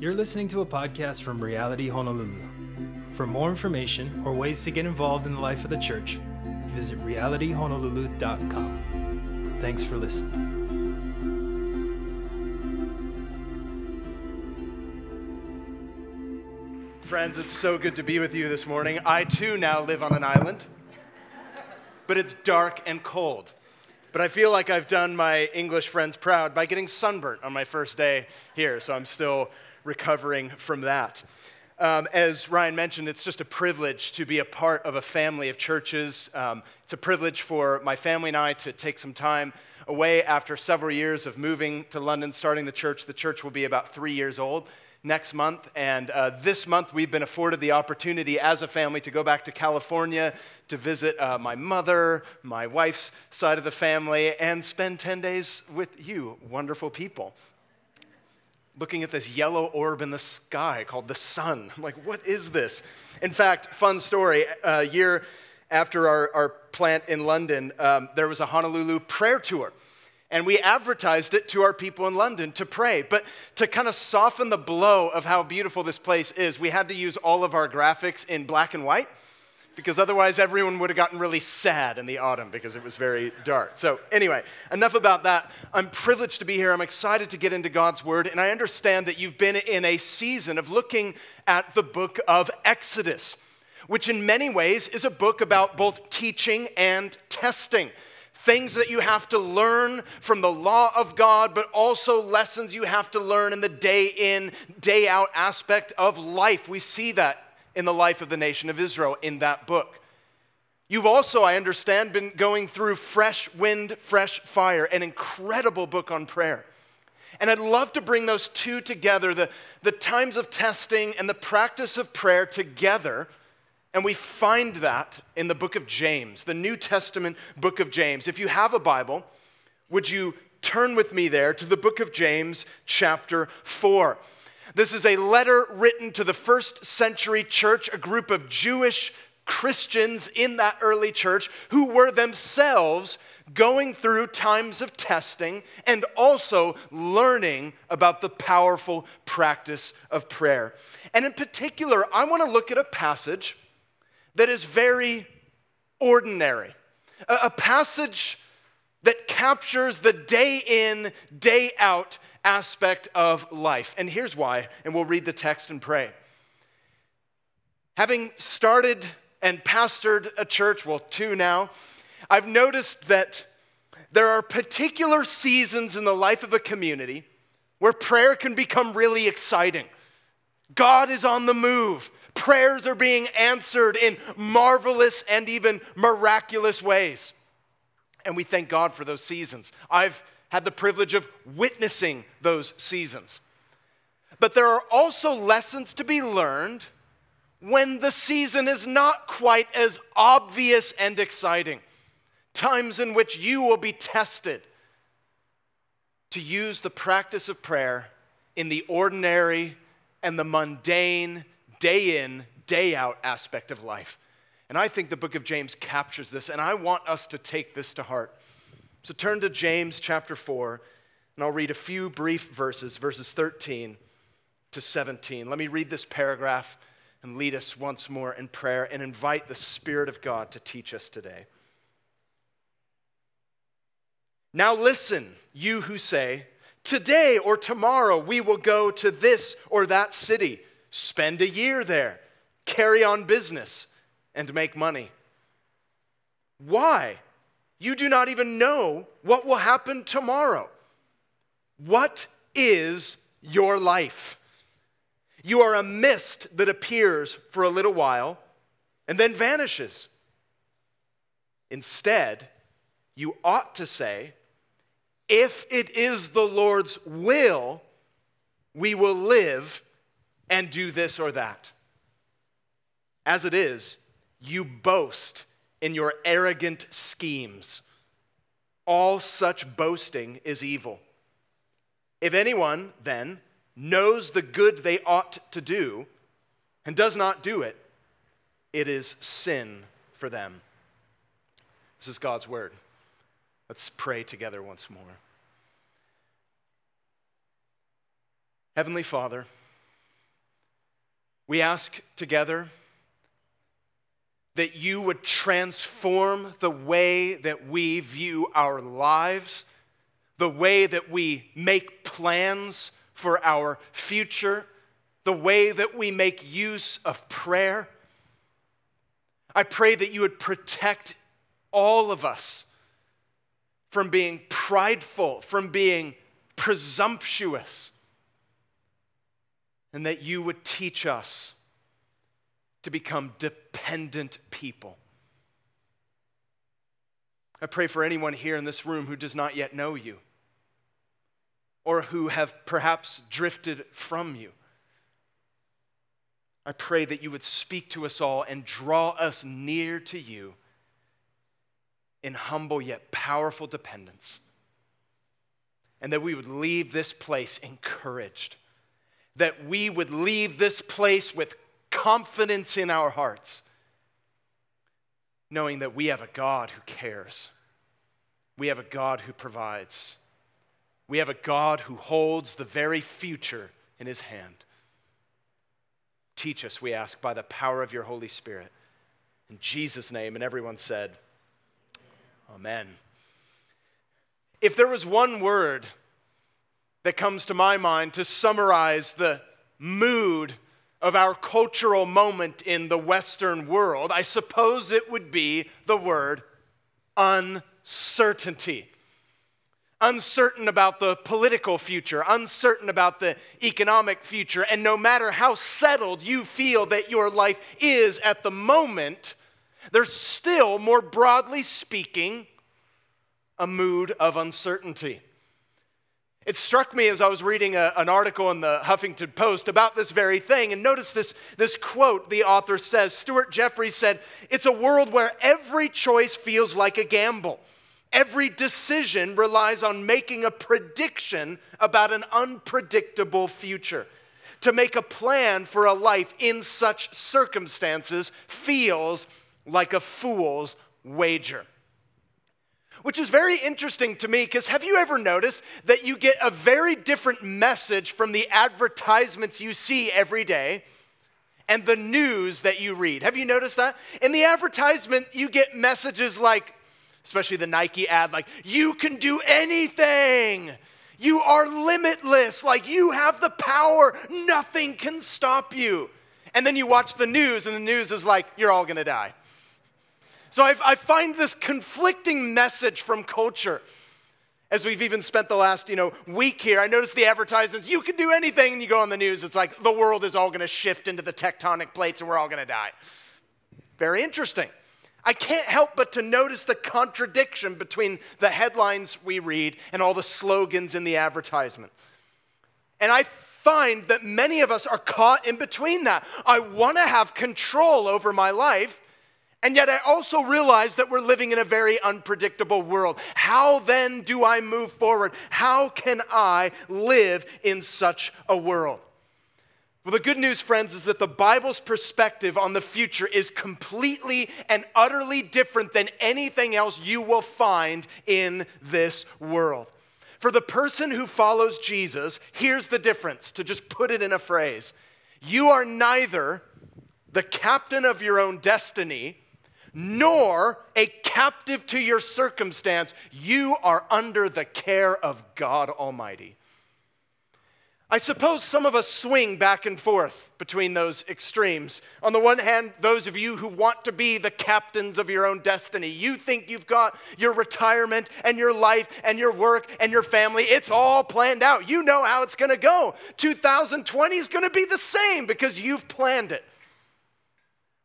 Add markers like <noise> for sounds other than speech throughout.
You're listening to a podcast from Reality Honolulu. For more information or ways to get involved in the life of the church, visit realityhonolulu.com. Thanks for listening. Friends, it's so good to be with you this morning. I too now live on an island, but it's dark and cold. But I feel like I've done my English friends proud by getting sunburnt on my first day here, so I'm still recovering from that. Um, as Ryan mentioned, it's just a privilege to be a part of a family of churches. Um, it's a privilege for my family and I to take some time away after several years of moving to London, starting the church. The church will be about three years old next month. And uh, this month, we've been afforded the opportunity as a family to go back to California to visit uh, my mother, my wife's side of the family, and spend 10 days with you, wonderful people. Looking at this yellow orb in the sky called the sun. I'm like, what is this? In fact, fun story a year after our, our plant in London, um, there was a Honolulu prayer tour and we advertised it to our people in London to pray. But to kind of soften the blow of how beautiful this place is, we had to use all of our graphics in black and white because otherwise everyone would have gotten really sad in the autumn because it was very dark. So, anyway, enough about that. I'm privileged to be here. I'm excited to get into God's Word, and I understand that you've been in a season of looking at the book of Exodus, which in many ways is a book about both teaching and testing things that you have to learn from the law of God, but also lessons you have to learn in the day in, day out aspect of life. We see that in the life of the nation of Israel in that book. You've also, I understand, been going through Fresh Wind, Fresh Fire, an incredible book on prayer. And I'd love to bring those two together the, the times of testing and the practice of prayer together and we find that in the book of James, the New Testament book of James. If you have a Bible, would you turn with me there to the book of James, chapter 4? This is a letter written to the first century church, a group of Jewish Christians in that early church who were themselves going through times of testing and also learning about the powerful practice of prayer. And in particular, I want to look at a passage that is very ordinary, a, a passage that captures the day in, day out aspect of life. And here's why, and we'll read the text and pray. Having started and pastored a church, well, two now, I've noticed that there are particular seasons in the life of a community where prayer can become really exciting. God is on the move. Prayers are being answered in marvelous and even miraculous ways. And we thank God for those seasons. I've had the privilege of witnessing those seasons. But there are also lessons to be learned when the season is not quite as obvious and exciting. Times in which you will be tested to use the practice of prayer in the ordinary and the mundane day in, day out aspect of life. And I think the book of James captures this, and I want us to take this to heart. So turn to James chapter 4, and I'll read a few brief verses, verses 13 to 17. Let me read this paragraph and lead us once more in prayer and invite the Spirit of God to teach us today. Now listen, you who say, Today or tomorrow we will go to this or that city spend a year there, carry on business, and make money. Why? You do not even know what will happen tomorrow. What is your life? You are a mist that appears for a little while and then vanishes. Instead, you ought to say, if it is the Lord's will, we will live and do this or that. As it is, you boast in your arrogant schemes. All such boasting is evil. If anyone, then, knows the good they ought to do and does not do it, it is sin for them. This is God's word. Let's pray together once more. Heavenly Father, We ask together that you would transform the way that we view our lives, the way that we make plans for our future, the way that we make use of prayer. I pray that you would protect all of us from being prideful, from being presumptuous, and that you would teach us to become dependent people. I pray for anyone here in this room who does not yet know you or who have perhaps drifted from you. I pray that you would speak to us all and draw us near to you in humble yet powerful dependence. And that we would leave this place encouraged. That we would leave this place with confidence in our hearts, knowing that we have a God who cares. We have a God who provides. We have a God who holds the very future in his hand. Teach us, we ask, by the power of your Holy Spirit. In Jesus' name. And everyone said, Amen. If there was one word that comes to my mind to summarize the mood of our cultural moment in the Western world, I suppose it would be the word uncertainty. Uncertain about the political future, uncertain about the economic future, and no matter how settled you feel that your life is at the moment, there's still, more broadly speaking, a mood of uncertainty. It struck me as I was reading a, an article in the Huffington Post about this very thing, and notice this, this quote the author says Stuart Jeffries said, It's a world where every choice feels like a gamble. Every decision relies on making a prediction about an unpredictable future. To make a plan for a life in such circumstances feels like a fool's wager. Which is very interesting to me because have you ever noticed that you get a very different message from the advertisements you see every day and the news that you read? Have you noticed that? In the advertisement, you get messages like, especially the Nike ad, like, you can do anything. You are limitless. Like, you have the power. Nothing can stop you. And then you watch the news, and the news is like, you're all gonna die. So I've, i find this conflicting message from culture. As we've even spent the last, you know, week here, I noticed the advertisements, you can do anything, and you go on the news, it's like the world is all gonna shift into the tectonic plates and we're all gonna die. Very interesting. I can't help but to notice the contradiction between the headlines we read and all the slogans in the advertisement. And I find that many of us are caught in between that. I wanna have control over my life, and yet, I also realize that we're living in a very unpredictable world. How then do I move forward? How can I live in such a world? Well, the good news, friends, is that the Bible's perspective on the future is completely and utterly different than anything else you will find in this world. For the person who follows Jesus, here's the difference to just put it in a phrase you are neither the captain of your own destiny nor a captive to your circumstance. You are under the care of God Almighty. I suppose some of us swing back and forth between those extremes. On the one hand, those of you who want to be the captains of your own destiny, you think you've got your retirement and your life and your work and your family. It's all planned out. You know how it's going to go. 2020 is going to be the same because you've planned it.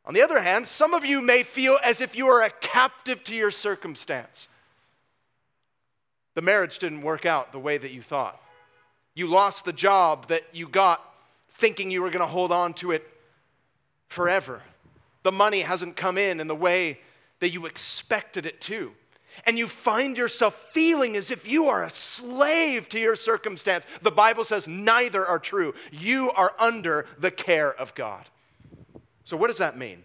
On the other hand, some of you may feel as if you are a captive to your circumstance. The marriage didn't work out the way that you thought. You lost the job that you got thinking you were going to hold on to it forever. The money hasn't come in in the way that you expected it to. And you find yourself feeling as if you are a slave to your circumstance. The Bible says neither are true. You are under the care of God. So, what does that mean?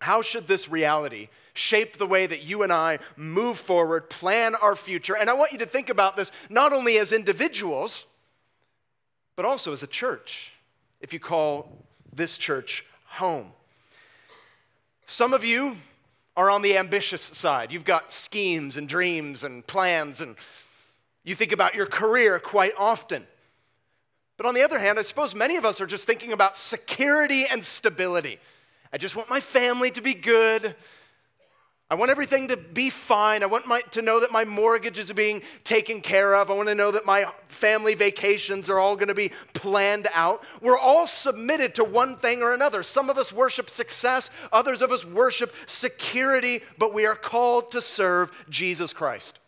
How should this reality shape the way that you and I move forward, plan our future? And I want you to think about this not only as individuals, but also as a church. If you call this church home. Some of you are on the ambitious side. You've got schemes and dreams and plans, and you think about your career quite often. But on the other hand, I suppose many of us are just thinking about security and stability. I just want my family to be good. I want everything to be fine. I want my, to know that my mortgage is being taken care of. I want to know that my family vacations are all going to be planned out. We're all submitted to one thing or another. Some of us worship success, others of us worship security, but we are called to serve Jesus Christ.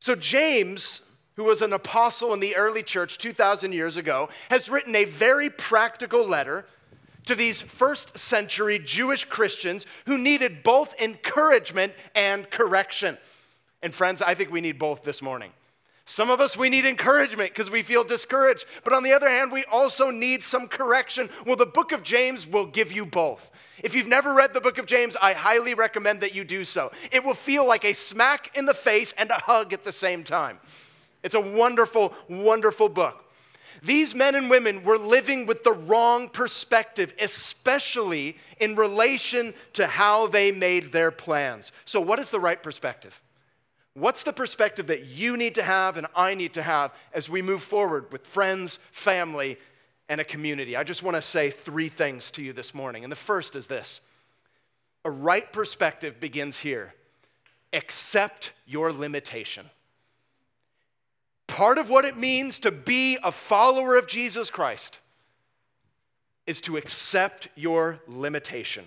So, James, who was an apostle in the early church 2,000 years ago, has written a very practical letter to these first century Jewish Christians who needed both encouragement and correction. And friends, I think we need both this morning. Some of us, we need encouragement because we feel discouraged. But on the other hand, we also need some correction. Well, the book of James will give you both. If you've never read the book of James, I highly recommend that you do so. It will feel like a smack in the face and a hug at the same time. It's a wonderful, wonderful book. These men and women were living with the wrong perspective, especially in relation to how they made their plans. So, what is the right perspective? What's the perspective that you need to have and I need to have as we move forward with friends, family, and a community? I just want to say three things to you this morning. And the first is this a right perspective begins here accept your limitation. Part of what it means to be a follower of Jesus Christ is to accept your limitation.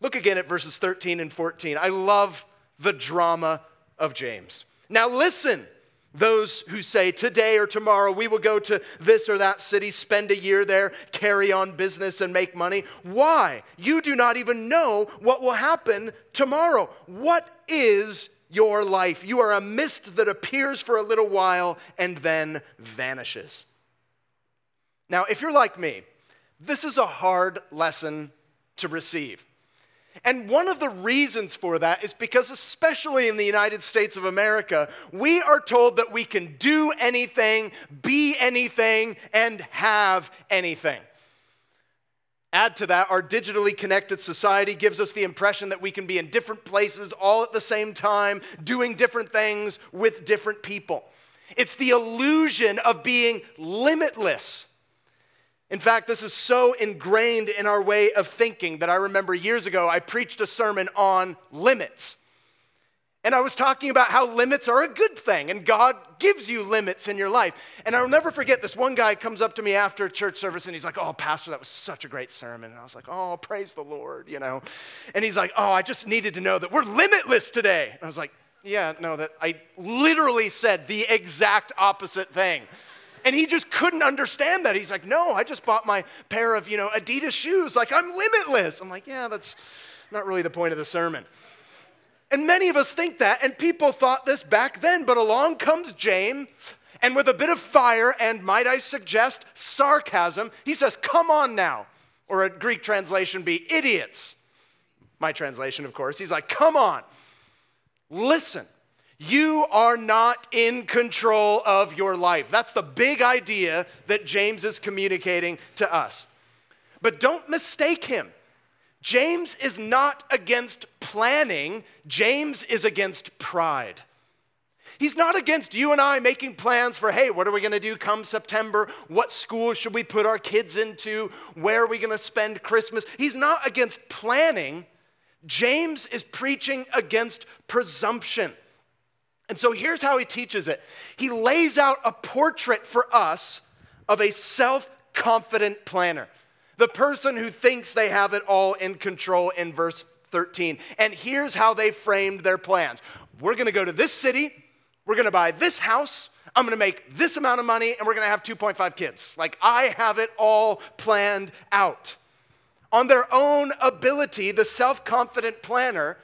Look again at verses 13 and 14. I love the drama of James. Now, listen, those who say today or tomorrow we will go to this or that city, spend a year there, carry on business, and make money. Why? You do not even know what will happen tomorrow. What is your life. You are a mist that appears for a little while and then vanishes. Now, if you're like me, this is a hard lesson to receive. And one of the reasons for that is because, especially in the United States of America, we are told that we can do anything, be anything, and have anything. Add to that, our digitally connected society gives us the impression that we can be in different places all at the same time, doing different things with different people. It's the illusion of being limitless. In fact, this is so ingrained in our way of thinking that I remember years ago I preached a sermon on limits. And I was talking about how limits are a good thing and God gives you limits in your life. And I'll never forget this one guy comes up to me after church service and he's like, Oh, Pastor, that was such a great sermon. And I was like, Oh, praise the Lord, you know. And he's like, Oh, I just needed to know that we're limitless today. And I was like, Yeah, no, that I literally said the exact opposite thing. And he just couldn't understand that. He's like, No, I just bought my pair of, you know, Adidas shoes. Like, I'm limitless. I'm like, Yeah, that's not really the point of the sermon. And many of us think that, and people thought this back then, but along comes James, and with a bit of fire and, might I suggest, sarcasm, he says, Come on now. Or a Greek translation be idiots. My translation, of course. He's like, Come on. Listen, you are not in control of your life. That's the big idea that James is communicating to us. But don't mistake him. James is not against planning, James is against pride. He's not against you and I making plans for, hey, what are we going to do come September? What school should we put our kids into? Where are we going to spend Christmas? He's not against planning. James is preaching against presumption. And so here's how he teaches it he lays out a portrait for us of a self confident planner the person who thinks they have it all in control in verse 13. And here's how they framed their plans we're gonna go to this city, we're gonna buy this house. I'm gonna make this amount of money and we're gonna have 2.5 kids. Like, I have it all planned out. On their own ability, the self confident planner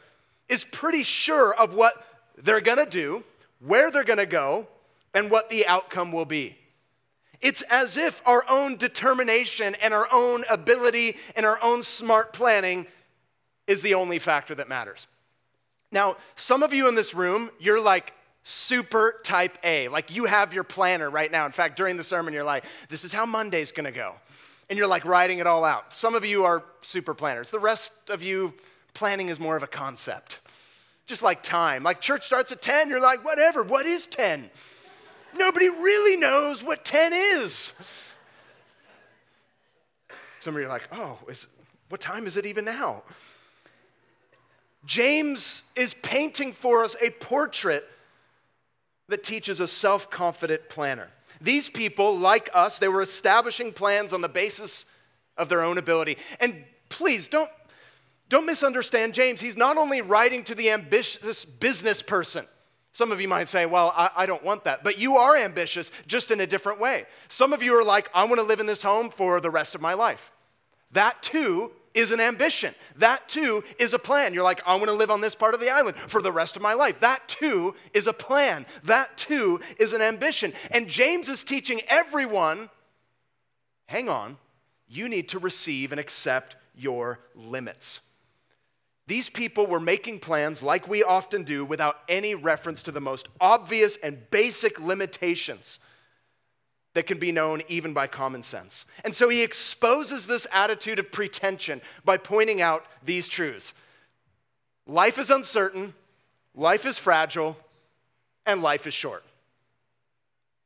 is pretty sure of what they're gonna do, where they're gonna go, and what the outcome will be. It's as if our own determination and our own ability and our own smart planning is the only factor that matters. Now, some of you in this room, you're like super type A. Like you have your planner right now. In fact, during the sermon, you're like, this is how Monday's gonna go. and you're like writing it all out. Some of you are super planners. The rest of you, planning is more of a concept. Just like time. Like church starts at 10, you're like, whatever, what is 10? Nobody really knows what 10 is. Some of you are like, oh, is, what time is it even now? James is painting for us a portrait that teaches a self confident planner. These people, like us, they were establishing plans on the basis of their own ability. And please don't, don't misunderstand James. He's not only writing to the ambitious business person. Some of you might say, well, I, I, don't want that. But you are ambitious, just in a different way. Some of you are like, I want to live in this home for the rest of my life. That too is an ambition. That too is a plan. You're like, I want to live on this part of the island for the rest of my life. That too is a plan. That too is an ambition. And James is teaching everyone hang on, you need to receive and accept your limits. These people were making plans like we often do without any reference to the most obvious and basic limitations that can be known even by common sense. And so he exposes this attitude of pretension by pointing out these truths life is uncertain, life is fragile, and life is short.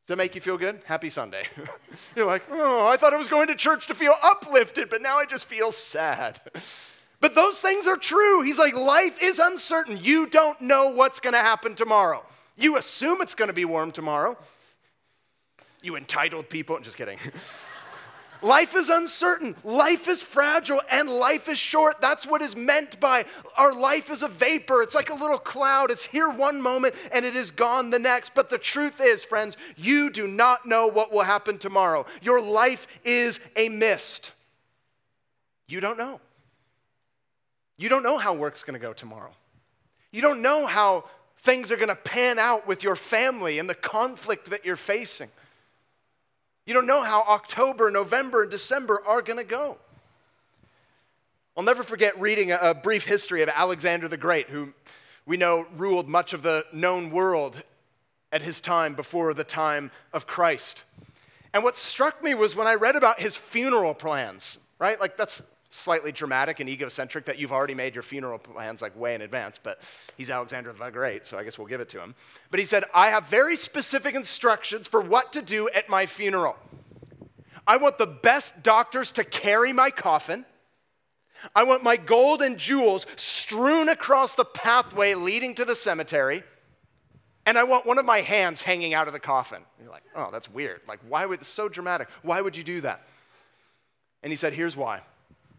Does that make you feel good? Happy Sunday. <laughs> You're like, oh, I thought I was going to church to feel uplifted, but now I just feel sad. <laughs> But those things are true. He's like, life is uncertain. You don't know what's going to happen tomorrow. You assume it's going to be warm tomorrow. You entitled people. I'm just kidding. <laughs> life is uncertain, life is fragile, and life is short. That's what is meant by our life is a vapor. It's like a little cloud. It's here one moment and it is gone the next. But the truth is, friends, you do not know what will happen tomorrow. Your life is a mist. You don't know. You don't know how work's going to go tomorrow. You don't know how things are going to pan out with your family and the conflict that you're facing. You don't know how October, November, and December are going to go. I'll never forget reading a, brief history of Alexander the Great, who we know ruled much of the known world at his time before the time of Christ. And what struck me was when I read about his funeral plans, right? Like, that's slightly dramatic and egocentric that you've already made your funeral plans like way in advance, but he's Alexander the Great, so I guess we'll give it to him. But he said, I have very specific instructions for what to do at my funeral. I want the best doctors to carry my coffin. I want my gold and jewels strewn across the pathway leading to the cemetery. And I want one of my hands hanging out of the coffin. And you're like, oh, that's weird. Like, why would, it's so dramatic. Why would you do that? And he said, here's why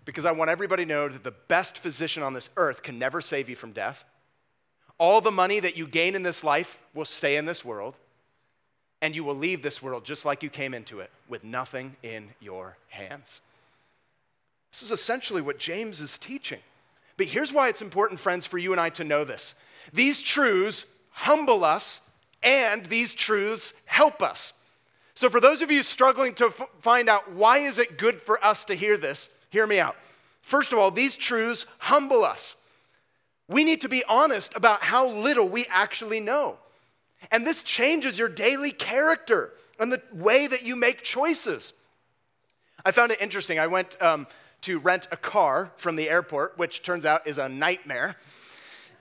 because I want everybody to know that the best physician on this earth can never save you from death. All the money that you gain in this life will stay in this world, and you will leave this world just like you came into it, with nothing in your hands. This is essentially what James is teaching. But here's why it's important, friends, for you and I to know this. These truths humble us, and these truths help us. So, for those of you struggling to f- find out why is it good for us to hear this, Hear me out. First of all, these truths humble us. We need to be honest about how little we actually know. And this changes your daily character and the way that you make choices. I found it interesting. I went um, to rent a car from the airport, which turns out is a nightmare.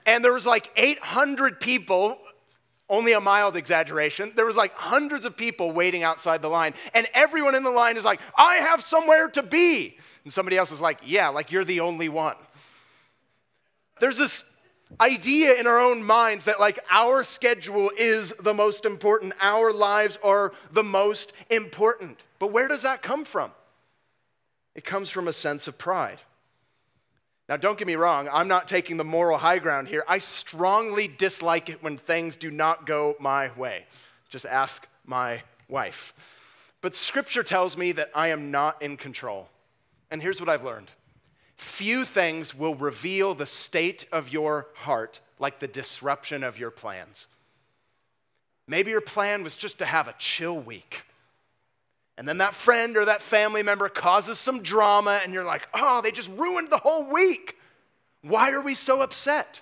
And there was like 800 people, only a mild exaggeration. There was like hundreds of people waiting outside the line. And everyone in the line is like, I have somewhere to be. And somebody else is like, yeah, like you're the only one. There's this idea in our own minds that like our schedule is the most important, our lives are the most important. But where does that come from? It comes from a sense of pride. Now, don't get me wrong, I'm not taking the moral high ground here. I strongly dislike it when things do not go my way. Just ask my wife. But scripture tells me that I am not in control. And here's what I've learned few things will reveal the state of your heart like the disruption of your plans. Maybe your plan was just to have a chill week. And then that friend or that family member causes some drama, and you're like, oh, they just ruined the whole week. Why are we so upset?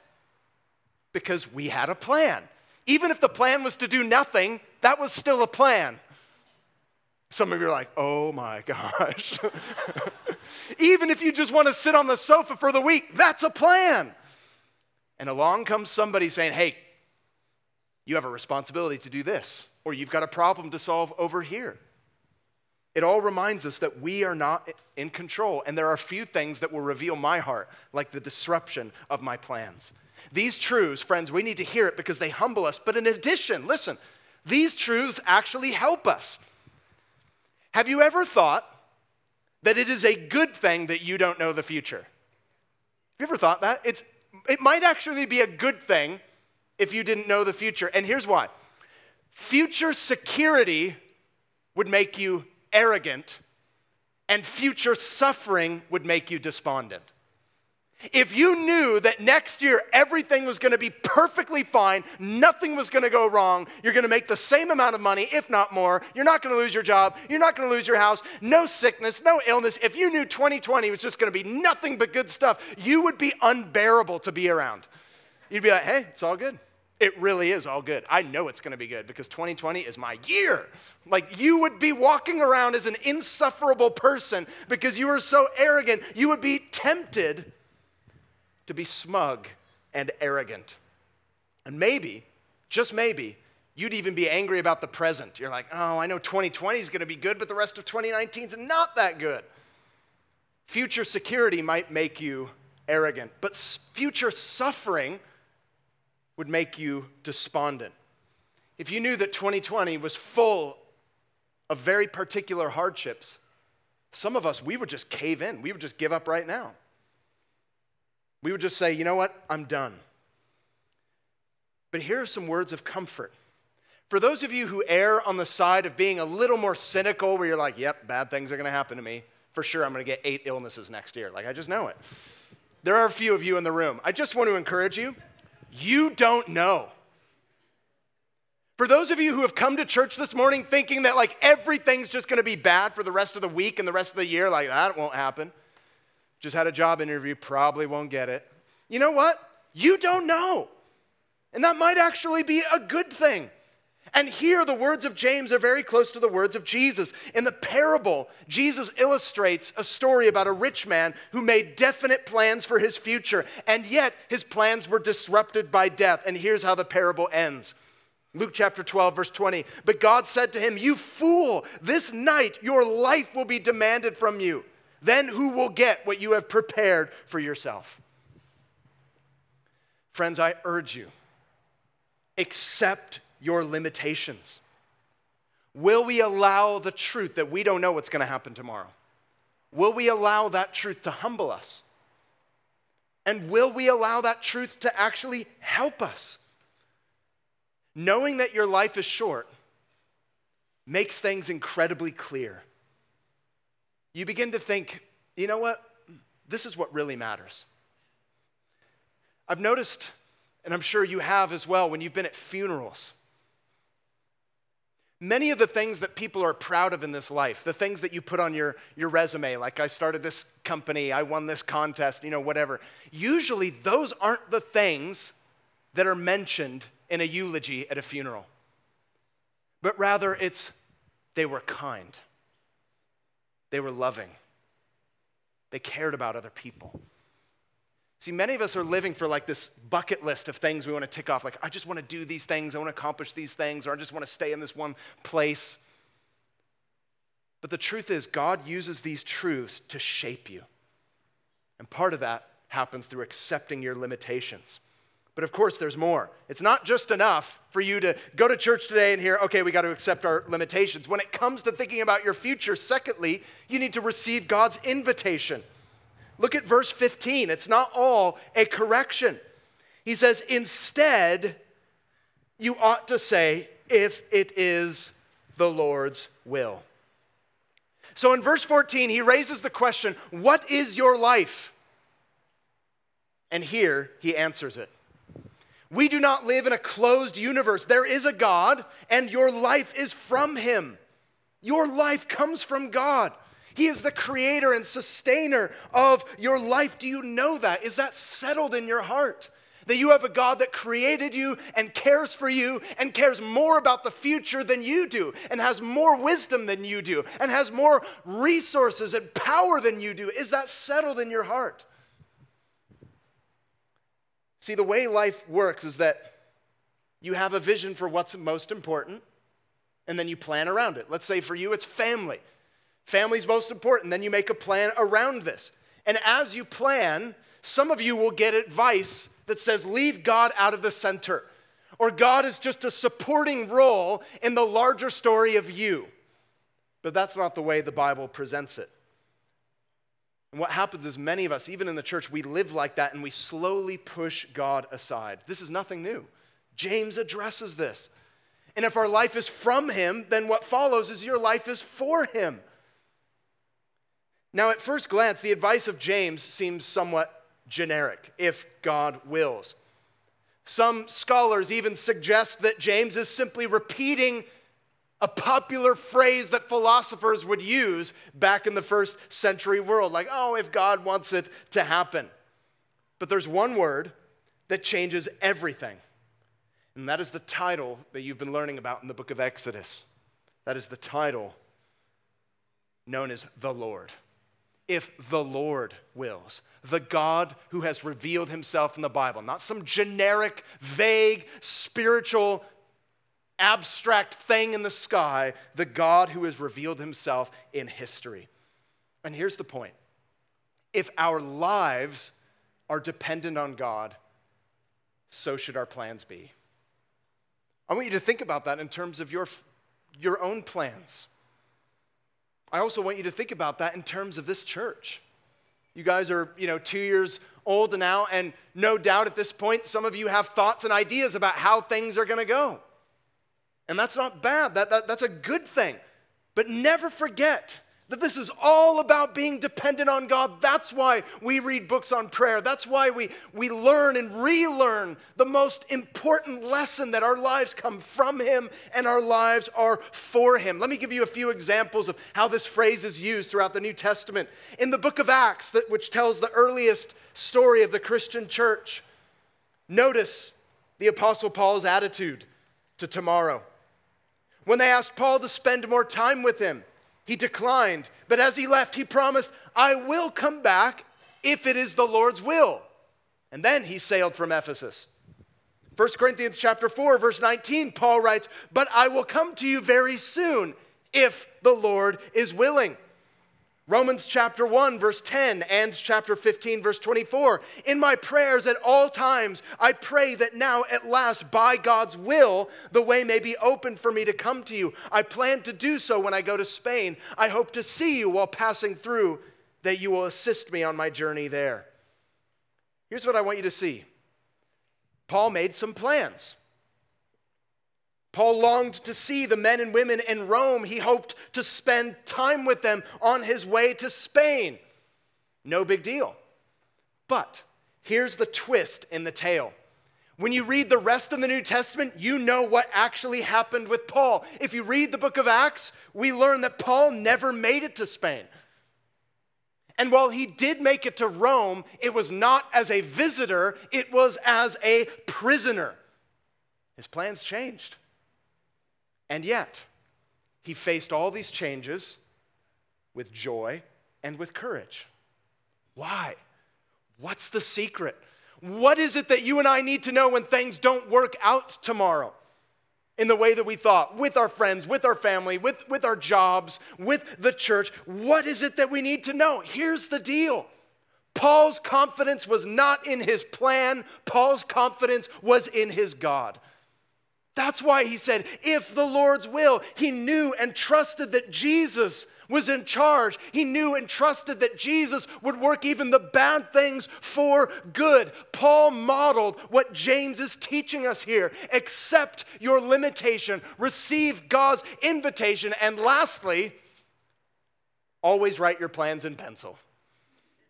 Because we had a plan. Even if the plan was to do nothing, that was still a plan. Some of you are like, oh my <laughs> gosh. Even if you just want to sit on the sofa for the week, that's a plan. And along comes somebody saying, hey, you have a responsibility to do this, or you've got a problem to solve over here. It all reminds us that we are not in control, and there are few things that will reveal my heart, like the disruption of my plans. These truths, friends, we need to hear it because they humble us. But in addition, listen, these truths actually help us. Have you ever thought that it is a good thing that you don't know the future? Have you ever thought that? It's, it might actually be a good thing if you didn't know the future. And here's why future security would make you arrogant, and future suffering would make you despondent. If you knew that next year everything was going to be perfectly fine, nothing was going to go wrong, you're going to make the same amount of money, if not more, you're not going to lose your job, you're not going to lose your house, no sickness, no illness, if you knew 2020 was just going to be nothing but good stuff, you would be unbearable to be around. You'd be like, hey, it's all good. It really is all good. I know it's going to be good because 2020 is my year. Like you would be walking around as an insufferable person because you are so arrogant. You would be tempted to be smug and arrogant. And maybe, just maybe, you'd even be angry about the present. You're like, oh, I know 2020 is going to be good, but the rest of 2019 is not that good. Future security might make you arrogant, but future suffering would make you despondent. If you knew that 2020 was full of very particular hardships, some of us, we would just cave in. We would just give up right now. We would just say, you know what? I'm done. But here are some words of comfort. For those of you who err on the side of being a little more cynical, where you're like, yep, bad things are to happen to me, for sure I'm to get eight illnesses next year. Like, I just know it. There are a few of you in the room. I just want to encourage you you don't know. For those of you who have come to church this morning thinking that like everything's just to be bad for the rest of the week and the rest of the year, like that won't happen. Just had a job interview, probably won't get it. You know what? You don't know. And that might actually be a good thing. And here, the words of James are very close to the words of Jesus. In the parable, Jesus illustrates a story about a rich man who made definite plans for his future, and yet his plans were disrupted by death. And here's how the parable ends Luke chapter 12, verse 20. But God said to him, You fool, this night your life will be demanded from you. Then who will get what you have prepared for yourself? Friends, I urge you, accept your limitations. Will we allow the truth that we don't know what's going to happen tomorrow? Will we allow that truth to humble us? And will we allow that truth to actually help us? Knowing that your life is short makes things incredibly clear you begin to think, you know what? This is what really matters. I've noticed, and I'm sure you have as well, when you've been at funerals, many of the things that people are proud of in this life, the things that you put on your, your resume, like I started this company, I won this contest, you know, whatever, usually those aren't the things that are mentioned in a eulogy at a funeral. But rather, it's they were kind. They were loving. They cared about other people. See, many of us are living for like this bucket list of things we want to tick off. Like, I just want to do these things, I want to accomplish these things, or I just want to stay in this one place. But the truth is, God uses these truths to shape you. And part of that happens through accepting your limitations. But of course, there's more. It's not just enough for you to go to church today and hear, okay, we got to accept our limitations. When it comes to thinking about your future, secondly, you need to receive God's invitation. Look at verse 15. It's not all a correction. He says, instead, you ought to say, if it is the Lord's will. So in verse 14, he raises the question, What is your life? And here he answers it. We do not live in a closed universe. There is a God, and your life is from Him. Your life comes from God. He is the creator and sustainer of your life. Do you know that? Is that settled in your heart? that you have a God that created you and cares for you and cares more about the future than you do and has more wisdom than you do and has more resources and power than you do? Is that settled in your heart? See, the way life works is that you have a vision for what's most important and then you plan around it. Let's say for you, it's family. Family's most important. Then you make a plan around this. And as you plan, some of you will get advice that says, leave God out of the center, or God is just a supporting role in the larger story of you. But that's not the way the Bible presents it. And what happens is, many of us, even in the church, we live like that and we slowly push God aside. This is nothing new. James addresses this. And if our life is from Him, then what follows is your life is for Him. Now, at first glance, the advice of James seems somewhat generic if God wills. Some scholars even suggest that James is simply repeating a popular phrase that philosophers would use back in the first century world, like, oh, if God wants it to happen. But there's one word that changes everything, and that is the title that you've been learning about in the book of Exodus. That is the title known as the Lord. If the Lord wills, the God who has revealed himself in the Bible, not some generic, vague, spiritual abstract thing in the sky, the God who has revealed himself in history. And here's the point if our lives are dependent on God, so should our plans be. I want you to think about that in terms of your, your own plans. I also want you to think about that in terms of this church. You guys are, you know, two years old now, and no doubt at this point, some of you have thoughts and ideas about how things are going to go. And that's not bad, that, that, that's a good thing. But never forget that this is all about being dependent on God. That's why we read books on prayer. That's why we, we learn and relearn the most important lesson that our lives come from Him and our lives are for Him. Let me give you a few examples of how this phrase is used throughout the New Testament. In the book of Acts, that, which tells the earliest story of the Christian church, notice the Apostle Paul's attitude to tomorrow. When they asked Paul to spend more time with him, he declined. But as he left, he promised, I will come back if it is the Lord's will. And then he sailed from Ephesus. 1 Corinthians chapter 4 verse 19 Paul writes, "But I will come to you very soon if the Lord is willing." Romans chapter 1, verse 10, and chapter 15, verse 24. In my prayers at all times, I pray that now, at last, by God's will, the way may be opened for me to come to you. I plan to do so when I go to Spain. I hope to see you while passing through, that you will assist me on my journey there. Here's what I want you to see Paul made some plans. Paul longed to see the men and women in Rome. He hoped to spend time with them on his way to Spain. No big deal. But here's the twist in the tale. When you read the rest of the New Testament, you know what actually happened with Paul. If you read the book of Acts, we learn that Paul never made it to Spain. And while he did make it to Rome, it was not as a visitor, it was as a prisoner. His plans changed. And yet, he faced all these changes with joy and with courage. Why? What's the secret? What is it that you and I need to know when things don't work out tomorrow in the way that we thought, with our friends, with our family, with, with our jobs, with the church? What is it that we need to know? Here's the deal Paul's confidence was not in his plan, Paul's confidence was in his God. That's why he said, if the Lord's will, he knew and trusted that Jesus was in charge. He knew and trusted that Jesus would work even the bad things for good. Paul modeled what James is teaching us here accept your limitation, receive God's invitation, and lastly, always write your plans in pencil.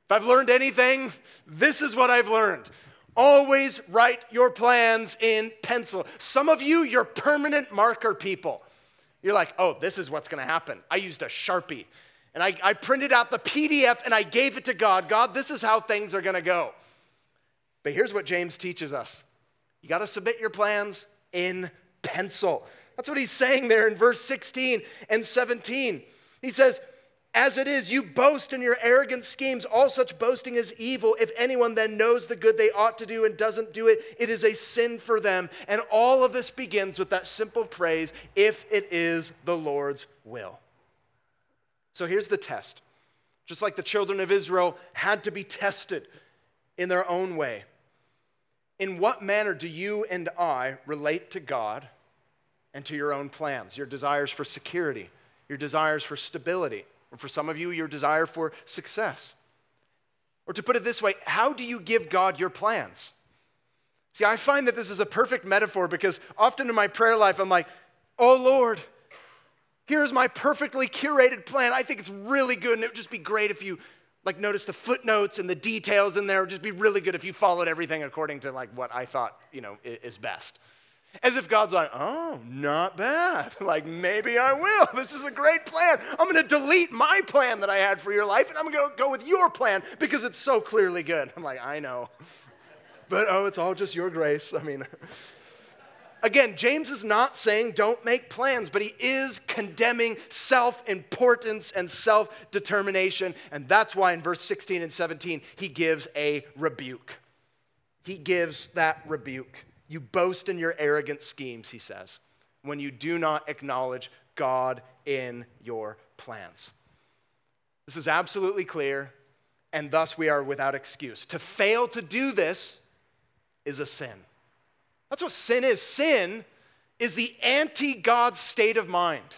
If I've learned anything, this is what I've learned. Always write your plans in pencil. Some of you, you're permanent marker people. You're like, oh, this is what's gonna happen. I used a Sharpie and I, I printed out the PDF and I gave it to God. God, this is how things are gonna go. But here's what James teaches us you got to submit your plans in pencil. That's what he's saying there in verse 16 and 17. He says, as it is, you boast in your arrogant schemes. All such boasting is evil. If anyone then knows the good they ought to do and doesn't do it, it is a sin for them. And all of this begins with that simple phrase if it is the Lord's will. So here's the test. Just like the children of Israel had to be tested in their own way. In what manner do you and I relate to God and to your own plans, your desires for security, your desires for stability? Or for some of you, your desire for success. Or to put it this way, how do you give God your plans? See, I find that this is a perfect metaphor because often in my prayer life, I'm like, oh Lord, here's my perfectly curated plan. I think it's really good, and it would just be great if you like notice the footnotes and the details in there. It would just be really good if you followed everything according to like what I thought, you know, is best. As if God's like, oh, not bad. <laughs> Like, maybe I will. <laughs> This is a great plan. I'm going to delete my plan that I had for your life and I'm going to go with your plan because it's so clearly good. <laughs> I'm like, I know. But oh, it's all just your grace. I mean, again, James is not saying don't make plans, but he is condemning self importance and self determination. And that's why in verse 16 and 17, he gives a rebuke. He gives that rebuke. You boast in your arrogant schemes, he says, when you do not acknowledge God in your plans. This is absolutely clear, and thus we are without excuse. To fail to do this is a sin. That's what sin is. Sin is the anti God state of mind.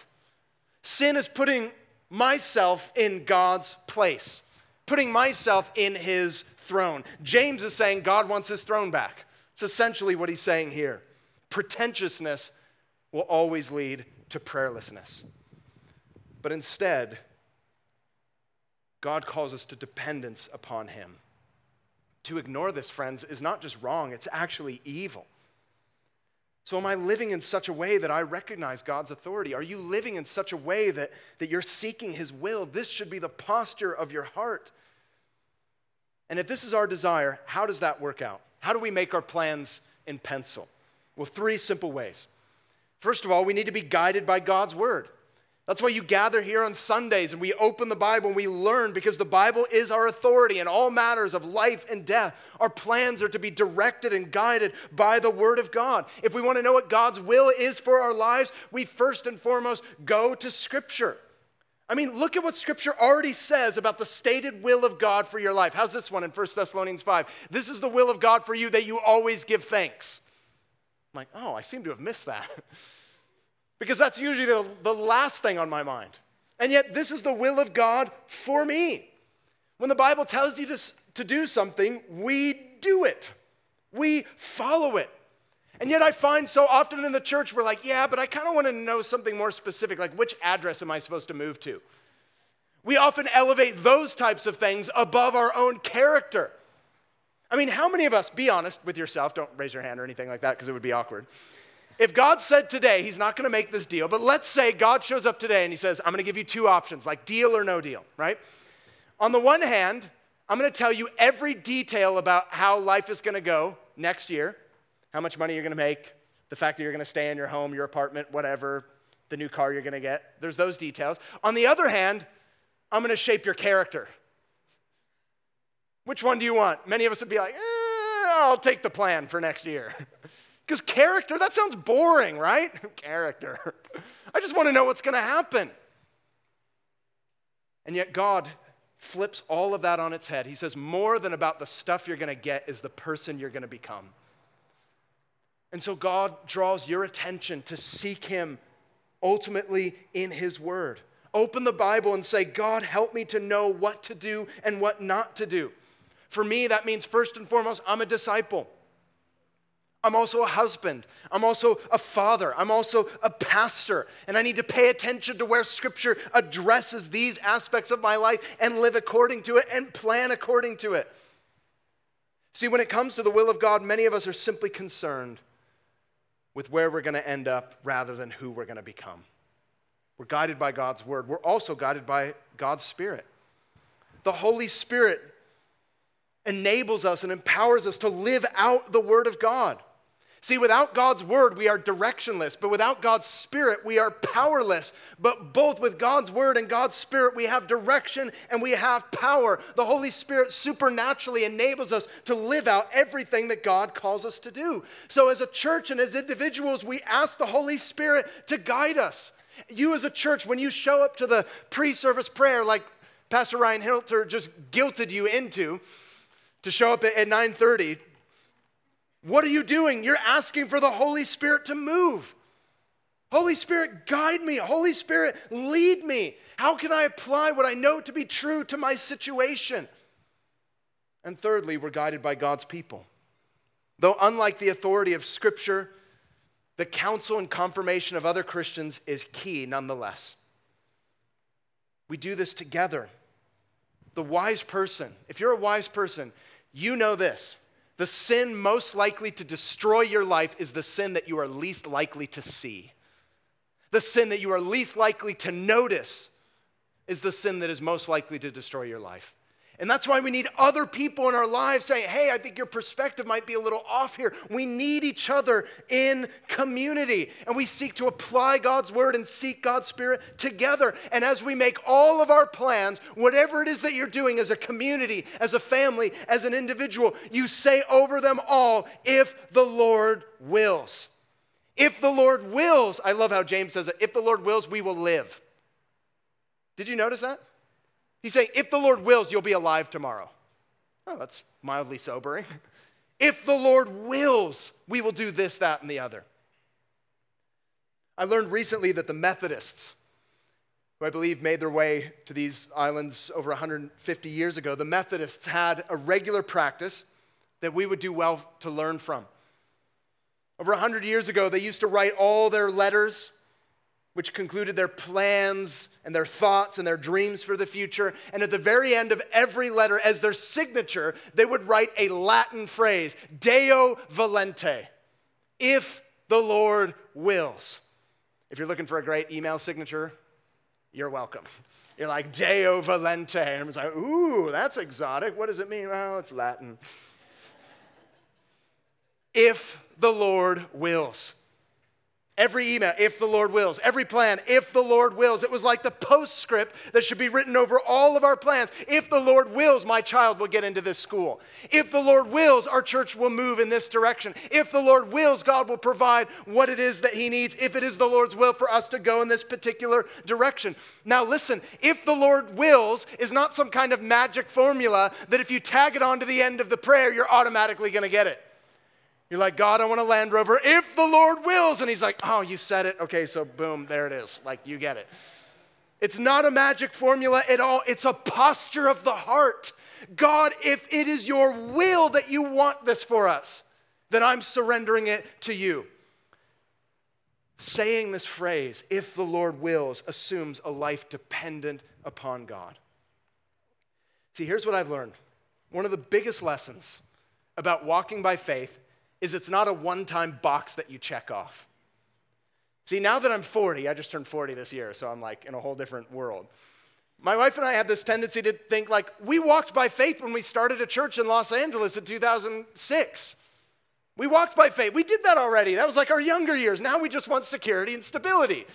Sin is putting myself in God's place, putting myself in his throne. James is saying God wants his throne back. It's essentially what he's saying here. Pretentiousness will always lead to prayerlessness. But instead, God calls us to dependence upon him. To ignore this, friends, is not just wrong, it's actually evil. So, am I living in such a way that I recognize God's authority? Are you living in such a way that, that you're seeking His will? This should be the posture of your heart. And if this is our desire, how does that work out? How do we make our plans in pencil? Well, three simple ways. First of all, we need to be guided by God's word. That's why you gather here on Sundays and we open the Bible and we learn because the Bible is our authority in all matters of life and death. Our plans are to be directed and guided by the Word of God. If we want to know what God's will is for our lives, we first and foremost go to Scripture. I mean, look at what scripture already says about the stated will of God for your life. How's this one in 1 Thessalonians 5? This is the will of God for you that you always give thanks. I'm like, oh, I seem to have missed that. <laughs> because that's usually the, the last thing on my mind. And yet, this is the will of God for me. When the Bible tells you to, to do something, we do it, we follow it. And yet, I find so often in the church, we're like, yeah, but I kind of want to know something more specific, like which address am I supposed to move to? We often elevate those types of things above our own character. I mean, how many of us, be honest with yourself, don't raise your hand or anything like that because it would be awkward. If God said today he's not going to make this deal, but let's say God shows up today and he says, I'm going to give you two options, like deal or no deal, right? On the one hand, I'm going to tell you every detail about how life is going to go next year how much money you're going to make, the fact that you're going to stay in your home, your apartment, whatever, the new car you're going to get. There's those details. On the other hand, I'm going to shape your character. Which one do you want? Many of us would be like, eh, I'll take the plan for next year. <laughs> Because character, that sounds boring, right? <laughs> character. <laughs> I just want to know what's going to happen. And yet, God flips all of that on its head. He says, more than about the stuff you're going to get is the person you're going to become. And so God draws your attention to seek Him ultimately in His Word. Open the Bible and say, God, help me to know what to do and what not to do. For me, that means first and foremost, I'm a disciple. I'm also a husband. I'm also a father. I'm also a pastor. And I need to pay attention to where Scripture addresses these aspects of my life and live according to it and plan according to it. See, when it comes to the will of God, many of us are simply concerned with where we're going to end up rather than who we're going to become. We're guided by God's word. We're also guided by God's Spirit. The Holy Spirit enables us and empowers us to live out the Word of God. See, without God's word, we are directionless, but without God's spirit, we are powerless. But both with God's word and God's spirit, we have direction and we have power. The Holy Spirit supernaturally enables us to live out everything that God calls us to do. So, as a church and as individuals, we ask the Holy Spirit to guide us. You, as a church, when you show up to the pre service prayer, like Pastor Ryan Hilter just guilted you into, to show up at 9:30 what are you doing? You're asking for the Holy Spirit to move. Holy Spirit, guide me. Holy Spirit, lead me. How can I apply what I know to be true to my situation? And thirdly, we're guided by God's people. Though, unlike the authority of Scripture, the counsel and confirmation of other Christians is key nonetheless. We do this together. The wise person, if you're a wise person, you know this the sin most likely to destroy your life is the sin that you are least likely to see. The sin that you are least likely to notice is the sin that is most likely to destroy your life. And that's why we need other people in our lives saying, hey, I think your perspective might be a little off here. We need each other in community. And we seek to apply God's word and seek God's spirit together. And as we make all of our plans, whatever it is that you're doing as a community, as a family, as an individual, you say over them all, if the Lord wills. If the Lord wills, I love how James says it, if the Lord wills, we will live. Did you notice that? He's saying, if the Lord wills, you'll be alive tomorrow. Oh, that's mildly sobering. <laughs> if the Lord wills, we will do this, that, and the other. I learned recently that the Methodists, who I believe made their way to these islands over 150 years ago, the Methodists had a regular practice that we would do well to learn from. Over 100 years ago, they used to write all their letters which concluded their plans and their thoughts and their dreams for the future. And at the very end of every letter, as their signature, they would write a Latin phrase Deo volente, if the Lord wills. If you're looking for a great email signature, you're welcome. You're like Deo volente. And it's like, ooh, that's exotic. What does it mean? Well, it's Latin. If the Lord wills. Every email, if the Lord wills. Every plan, if the Lord wills. It was like the postscript that should be written over all of our plans. If the Lord wills, my child will get into this school. If the Lord wills, our church will move in this direction. If the Lord wills, God will provide what it is that He needs, if it is the Lord's will for us to go in this particular direction. Now, listen, if the Lord wills is not some kind of magic formula that if you tag it on to the end of the prayer, you're automatically going to get it. You're like, God, I want a Land Rover if the Lord wills. And he's like, oh, you said it. Okay, so boom, there it is. Like, you get it. It's not a magic formula at all, it's a posture of the heart. God, if it is your will that you want this for us, then I'm surrendering it to you. Saying this phrase, if the Lord wills, assumes a life dependent upon God. See, here's what I've learned. One of the biggest lessons about walking by faith is it's not a one time box that you check off. See, now that I'm 40, I just turned 40 this year, so I'm like in a whole different world. My wife and I have this tendency to think like we walked by faith when we started a church in Los Angeles in 2006. We walked by faith. We did that already. That was like our younger years. Now we just want security and stability.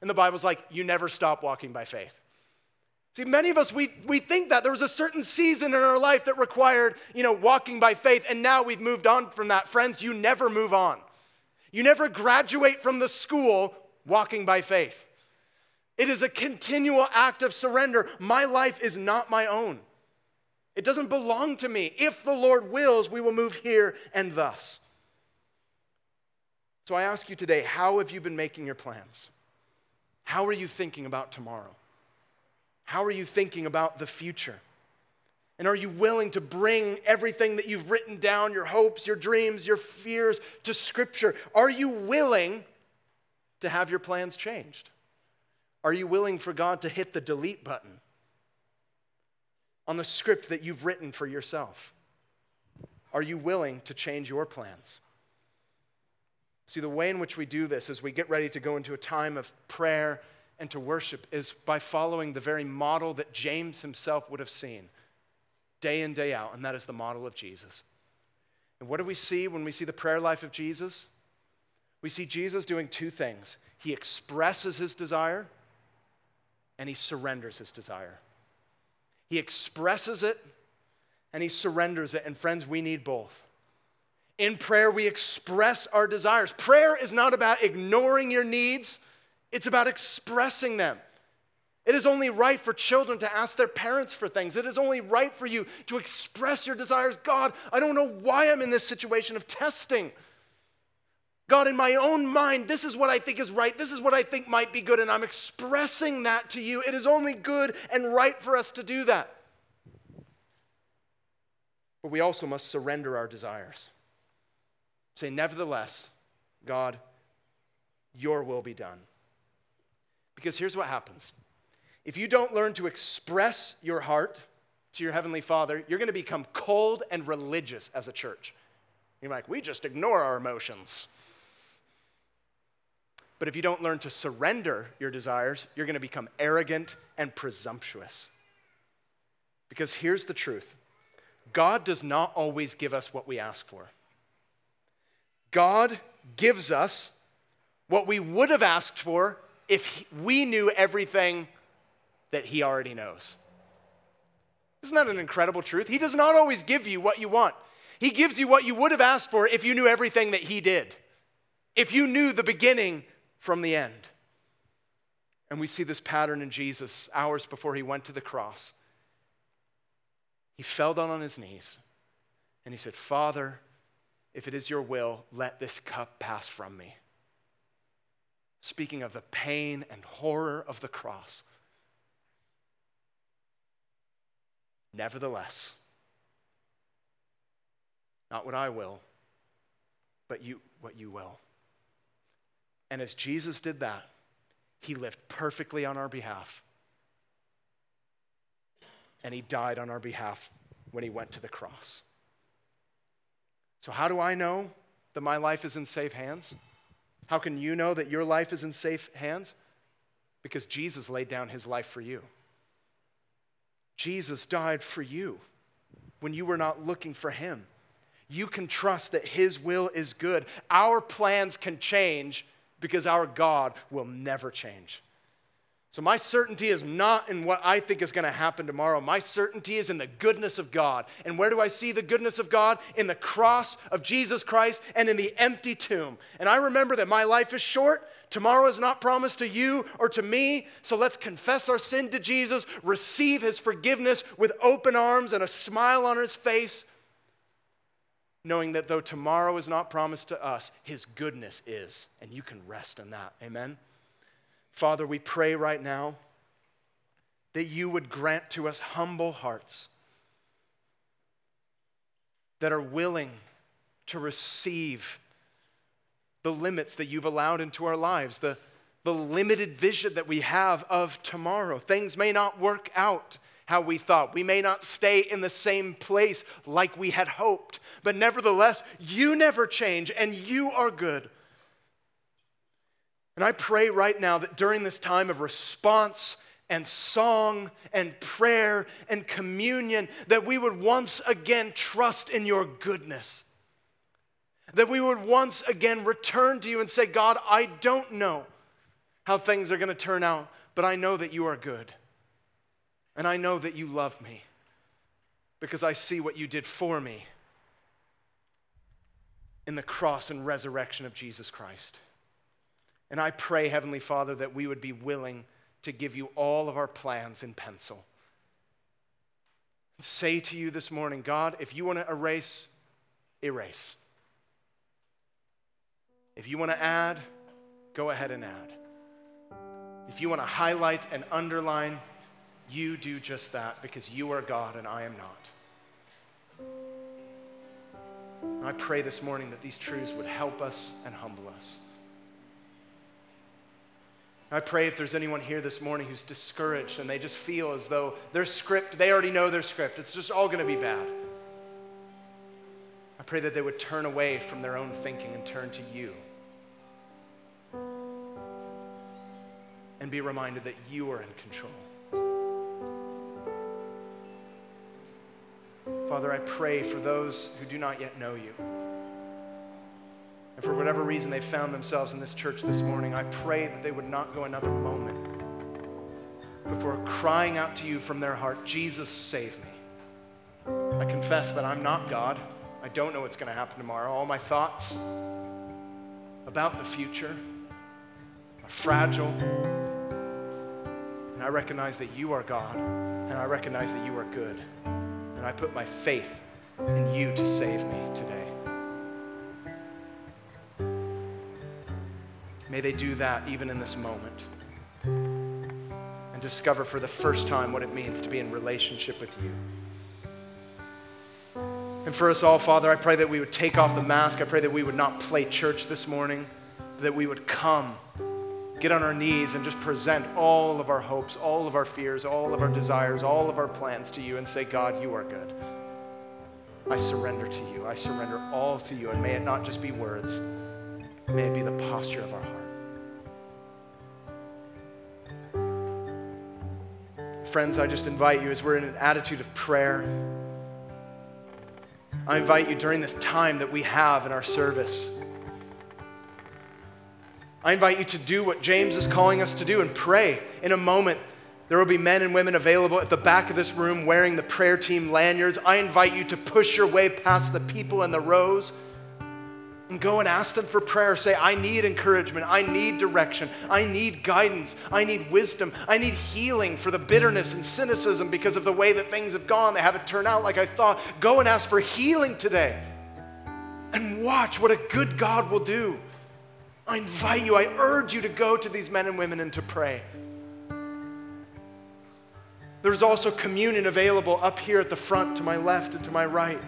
And the Bible's like, you never stop walking by faith. See, many of us, we, we think that there was a certain season in our life that required, you know, walking by faith, and now we've moved on from that. Friends, you never move on. You never graduate from the school walking by faith. It is a continual act of surrender. My life is not my own. It doesn't belong to me. If the Lord wills, we will move here and thus. So I ask you today, how have you been making your plans? How are you thinking about tomorrow? How are you thinking about the future? And are you willing to bring everything that you've written down, your hopes, your dreams, your fears, to Scripture? Are you willing to have your plans changed? Are you willing for God to hit the delete button on the script that you've written for yourself? Are you willing to change your plans? See, the way in which we do this is we get ready to go into a time of prayer and to worship is by following the very model that James himself would have seen. day in, day out, and that is the model of Jesus. And what do we see when we see the prayer life of Jesus? We see Jesus doing two things he expresses his desire and he surrenders his desire. He expresses it and he surrenders it. And friends, we need both. In prayer, we express our desires. Prayer is not about ignoring your needs, it's about expressing them. It is only right for children to ask their parents for things. It is only right for you to express your desires. God, I don't know why I'm in this situation of testing. God, in my own mind, this is what I think is right. This is what I think might be good, and I'm expressing that to you. It is only good and right for us to do that. But we also must surrender our desires. Say, nevertheless, God, your will be done. Because here's what happens if you don't learn to express your heart to your Heavenly Father, you're going to become cold and religious as a church. You're like, we just ignore our emotions. But if you don't learn to surrender your desires, you're going to become arrogant and presumptuous. Because here's the truth God does not always give us what we ask for. God gives us what we would have asked for if we knew everything that He already knows. Isn't that an incredible truth? He does not always give you what you want. He gives you what you would have asked for if you knew everything that He did, if you knew the beginning from the end. And we see this pattern in Jesus hours before he went to the cross. He fell down on his knees and he said, Father, if it is your will, let this cup pass from me. Speaking of the pain and horror of the cross. Nevertheless, not what I will, but you, what you will. And as Jesus did that, he lived perfectly on our behalf. And he died on our behalf when he went to the cross. So, how do I know that my life is in safe hands? How can you know that your life is in safe hands? Because Jesus laid down his life for you. Jesus died for you when you were not looking for him. You can trust that his will is good. Our plans can change, because our God will never change. So, my certainty is not in what I think is going to happen tomorrow. My certainty is in the goodness of God. And where do I see the goodness of God? In the cross of Jesus Christ and in the empty tomb. And I remember that my life is short. Tomorrow is not promised to you or to me. So, let's confess our sin to Jesus, receive his forgiveness with open arms and a smile on his face, knowing that though tomorrow is not promised to us, his goodness is. And you can rest in that. Amen. Father, we pray right now that you would grant to us humble hearts that are willing to receive the limits that you've allowed into our lives, the, the limited vision that we have of tomorrow. Things may not work out how we thought. We may not stay in the same place like we had hoped, but nevertheless, you never change and you are good. And I pray right now that during this time of response and song and prayer and communion, that we would once again trust in your goodness. That we would once again return to you and say, God, I don't know how things are going to turn out, but I know that you are good. And I know that you love me because I see what you did for me in the cross and resurrection of Jesus Christ. And I pray, Heavenly Father, that we would be willing to give you all of our plans in pencil. Say to you this morning, God, if you want to erase, erase. If you want to add, go ahead and add. If you want to highlight and underline, you do just that because you are God and I am not. I pray this morning that these truths would help us and humble us. I pray if there's anyone here this morning who's discouraged and they just feel as though their script, they already know their script, it's just all going to be bad. I pray that they would turn away from their own thinking and turn to you. And be reminded that you are in control. Father, I pray for those who do not yet know you. And for whatever reason they found themselves in this church this morning, I pray that they would not go another moment before crying out to you from their heart, Jesus, save me. I confess that I'm not God. I don't know what's going to happen tomorrow. All my thoughts about the future are fragile. And I recognize that you are God, and I recognize that you are good. And I put my faith in you to save me today. May they do that even in this moment and discover for the first time what it means to be in relationship with you. And for us all, Father, I pray that we would take off the mask. I pray that we would not play church this morning, that we would come, get on our knees, and just present all of our hopes, all of our fears, all of our desires, all of our plans to you and say, God, you are good. I surrender to you. I surrender all to you. And may it not just be words, may it be the posture of our heart. Friends, I just invite you as we're in an attitude of prayer. I invite you during this time that we have in our service. I invite you to do what James is calling us to do and pray. In a moment, there will be men and women available at the back of this room wearing the prayer team lanyards. I invite you to push your way past the people in the rows and go and ask them for prayer. Say, I need encouragement. I need direction. I need guidance. I need wisdom. I need healing for the bitterness and cynicism because of the way that things have gone. They haven't turned out like I thought. Go and ask for healing today and watch what a good God will do. I invite you, I urge you to go to these men and women and to pray. There's also communion available up here at the front to my left and to my right.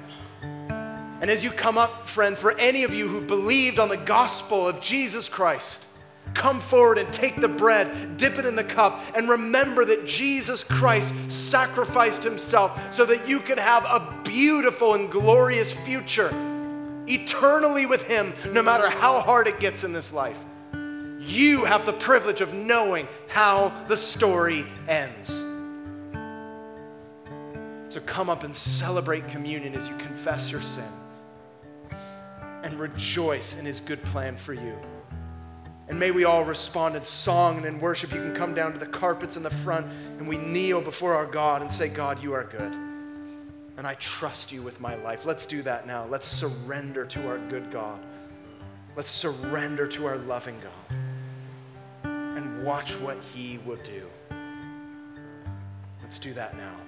And as you come up, friend, for any of you who believed on the gospel of Jesus Christ, come forward and take the bread, dip it in the cup, and remember that Jesus Christ sacrificed himself so that you could have a beautiful and glorious future eternally with him, no matter how hard it gets in this life. You have the privilege of knowing how the story ends. So come up and celebrate communion as you confess your sin and rejoice in his good plan for you. And may we all respond in song and in worship. You can come down to the carpets in the front and we kneel before our God and say, God, you are good. And I trust you with my life. Let's do that now. Let's surrender to our good God. Let's surrender to our loving God and watch what he will do. Let's do that now.